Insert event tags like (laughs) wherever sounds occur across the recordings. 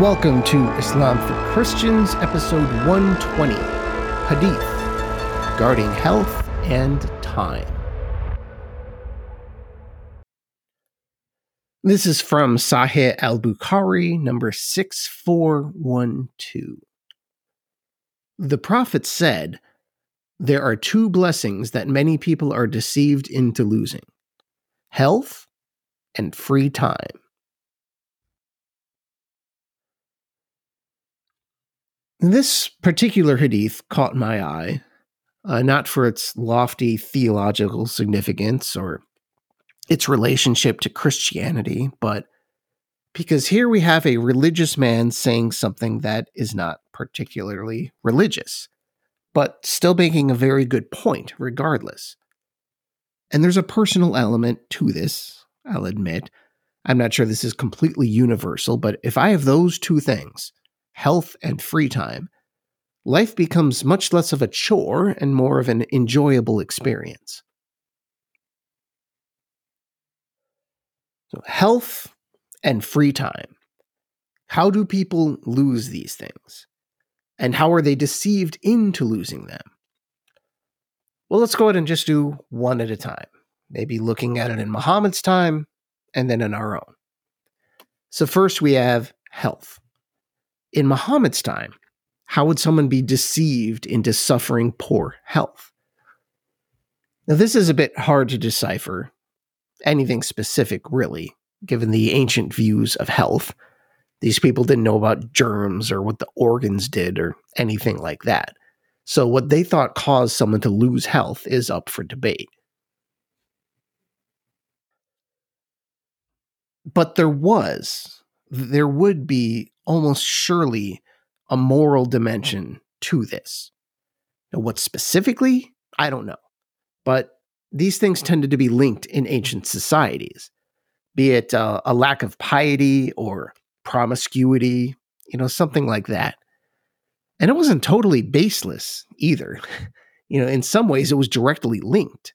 Welcome to Islam for Christians, episode 120 Hadith Guarding Health and Time. This is from Sahih al Bukhari, number 6412. The Prophet said, There are two blessings that many people are deceived into losing health and free time. This particular hadith caught my eye, uh, not for its lofty theological significance or its relationship to Christianity, but because here we have a religious man saying something that is not particularly religious, but still making a very good point regardless. And there's a personal element to this, I'll admit. I'm not sure this is completely universal, but if I have those two things, health, and free time, life becomes much less of a chore and more of an enjoyable experience. So, health and free time. How do people lose these things? And how are they deceived into losing them? Well, let's go ahead and just do one at a time. Maybe looking at it in Muhammad's time and then in our own. So, first we have health in Muhammad's time, how would someone be deceived into suffering poor health? Now, this is a bit hard to decipher, anything specific, really, given the ancient views of health. These people didn't know about germs or what the organs did or anything like that. So, what they thought caused someone to lose health is up for debate. But there was, there would be almost surely a moral dimension to this. Now, what specifically, I don't know. But these things tended to be linked in ancient societies, be it uh, a lack of piety or promiscuity, you know, something like that. And it wasn't totally baseless either. (laughs) you know, in some ways, it was directly linked.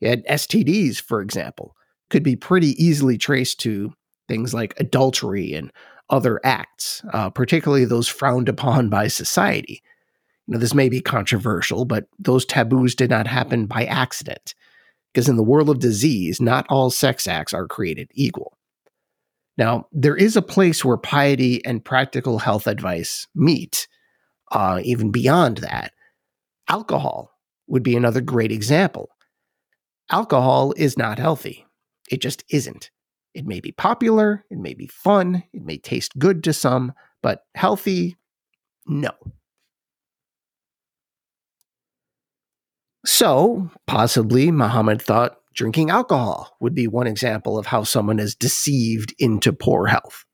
You had STDs, for example, could be pretty easily traced to things like adultery and other acts, uh, particularly those frowned upon by society. You know, this may be controversial, but those taboos did not happen by accident. Because in the world of disease, not all sex acts are created equal. Now, there is a place where piety and practical health advice meet, uh, even beyond that. Alcohol would be another great example. Alcohol is not healthy, it just isn't. It may be popular, it may be fun, it may taste good to some, but healthy, no. So, possibly Muhammad thought drinking alcohol would be one example of how someone is deceived into poor health.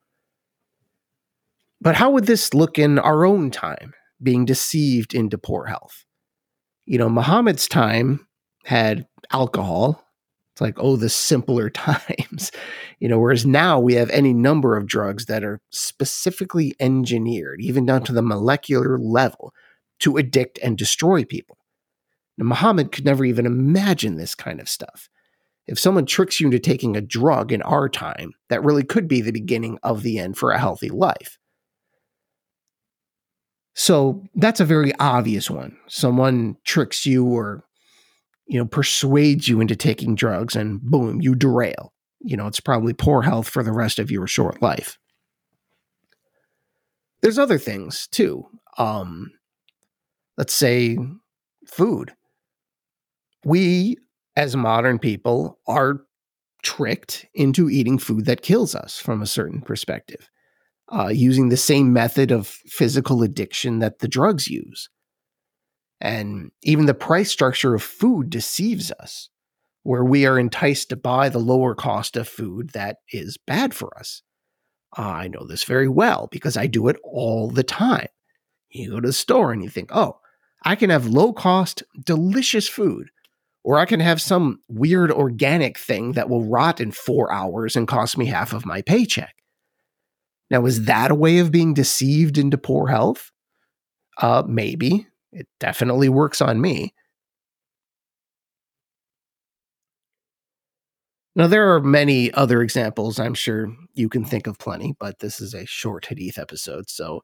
But how would this look in our own time, being deceived into poor health? You know, Muhammad's time had alcohol, it's like, oh, the simpler (laughs) times, you know, whereas now we have any number of drugs that are specifically engineered, even down to the molecular level, to addict and destroy people. Now, Muhammad could never even imagine this kind of stuff. If someone tricks you into taking a drug in our time, that really could be the beginning of the end for a healthy life. So that's a very obvious one. Someone tricks you or you know, persuades you into taking drugs and boom, you derail. You know, it's probably poor health for the rest of your short life. There's other things too. Um, let's say food. We, as modern people, are tricked into eating food that kills us from a certain perspective, uh, using the same method of physical addiction that the drugs use. And even the price structure of food deceives us, where we are enticed to buy the lower cost of food that is bad for us. I know this very well because I do it all the time. You go to the store and you think, oh, I can have low cost, delicious food, or I can have some weird organic thing that will rot in four hours and cost me half of my paycheck. Now, is that a way of being deceived into poor health? Uh, maybe. It definitely works on me. Now, there are many other examples. I'm sure you can think of plenty, but this is a short Hadith episode. So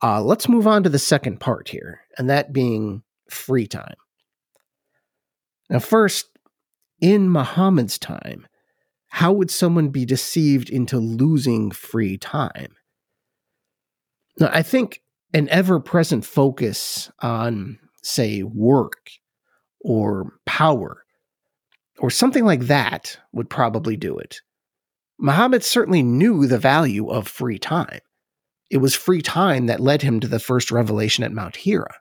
uh, let's move on to the second part here, and that being free time. Now, first, in Muhammad's time, how would someone be deceived into losing free time? Now, I think an ever present focus on, say, work or power or something like that would probably do it. Muhammad certainly knew the value of free time. It was free time that led him to the first revelation at Mount Hira.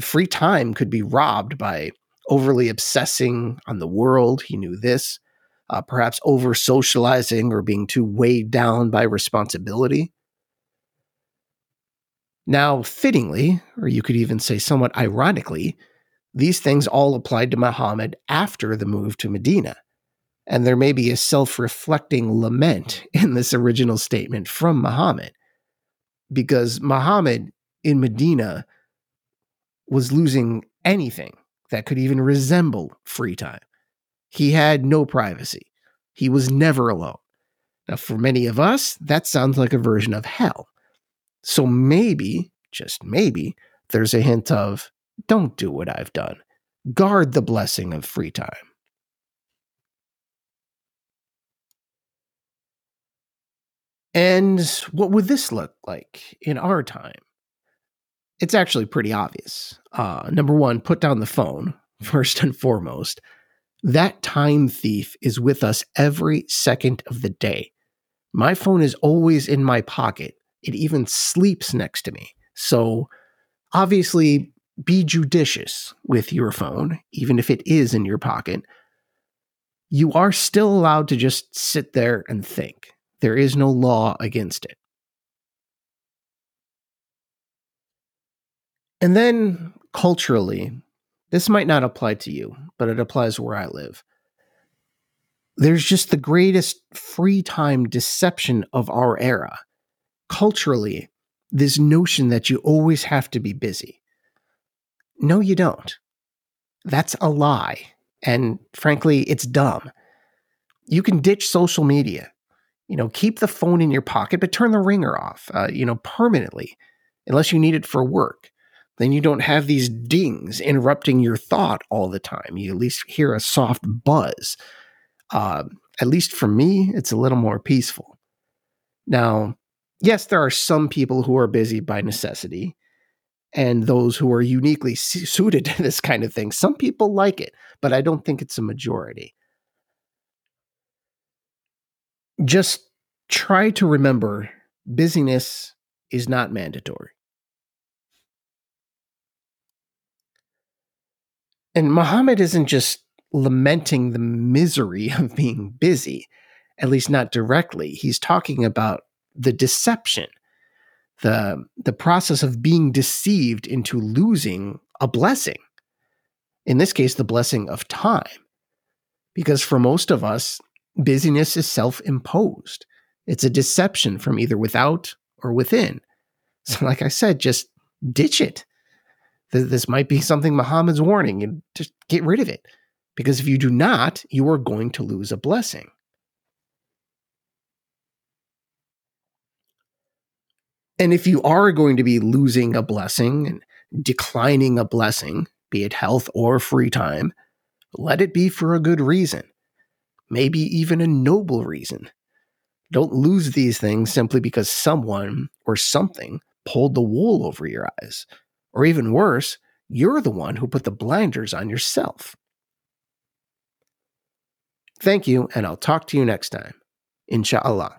Free time could be robbed by overly obsessing on the world. He knew this. Uh, perhaps over socializing or being too weighed down by responsibility. Now, fittingly, or you could even say somewhat ironically, these things all applied to Muhammad after the move to Medina. And there may be a self reflecting lament (laughs) in this original statement from Muhammad, because Muhammad in Medina was losing anything that could even resemble free time. He had no privacy. He was never alone. Now, for many of us, that sounds like a version of hell. So maybe, just maybe, there's a hint of don't do what I've done. Guard the blessing of free time. And what would this look like in our time? It's actually pretty obvious. Uh, number one, put down the phone, (laughs) first and foremost. That time thief is with us every second of the day. My phone is always in my pocket. It even sleeps next to me. So, obviously, be judicious with your phone, even if it is in your pocket. You are still allowed to just sit there and think. There is no law against it. And then culturally, this might not apply to you, but it applies where I live. There's just the greatest free time deception of our era. Culturally, this notion that you always have to be busy. No, you don't. That's a lie. And frankly, it's dumb. You can ditch social media. You know, keep the phone in your pocket, but turn the ringer off, uh, you know, permanently, unless you need it for work then you don't have these dings interrupting your thought all the time. You at least hear a soft buzz. Uh, at least for me, it's a little more peaceful. Now, yes, there are some people who are busy by necessity and those who are uniquely suited (laughs) to this kind of thing. Some people like it, but I don't think it's a majority. Just try to remember busyness is not mandatory. And Muhammad isn't just lamenting the misery (laughs) of being busy, at least not directly. He's talking about the deception, the, the process of being deceived into losing a blessing. In this case, the blessing of time. Because for most of us, busyness is self imposed, it's a deception from either without or within. So, (laughs) like I said, just ditch it this might be something Muhammad's warning and just get rid of it. Because if you do not, you are going to lose a blessing. And if you are going to be losing a blessing and declining a blessing, be it health or free time, let it be for a good reason, maybe even a noble reason. Don't lose these things simply because someone or something pulled the wool over your eyes or even worse, you're the one who put the blinders on yourself. Thank you, and I'll talk to you next time. Insha'Allah.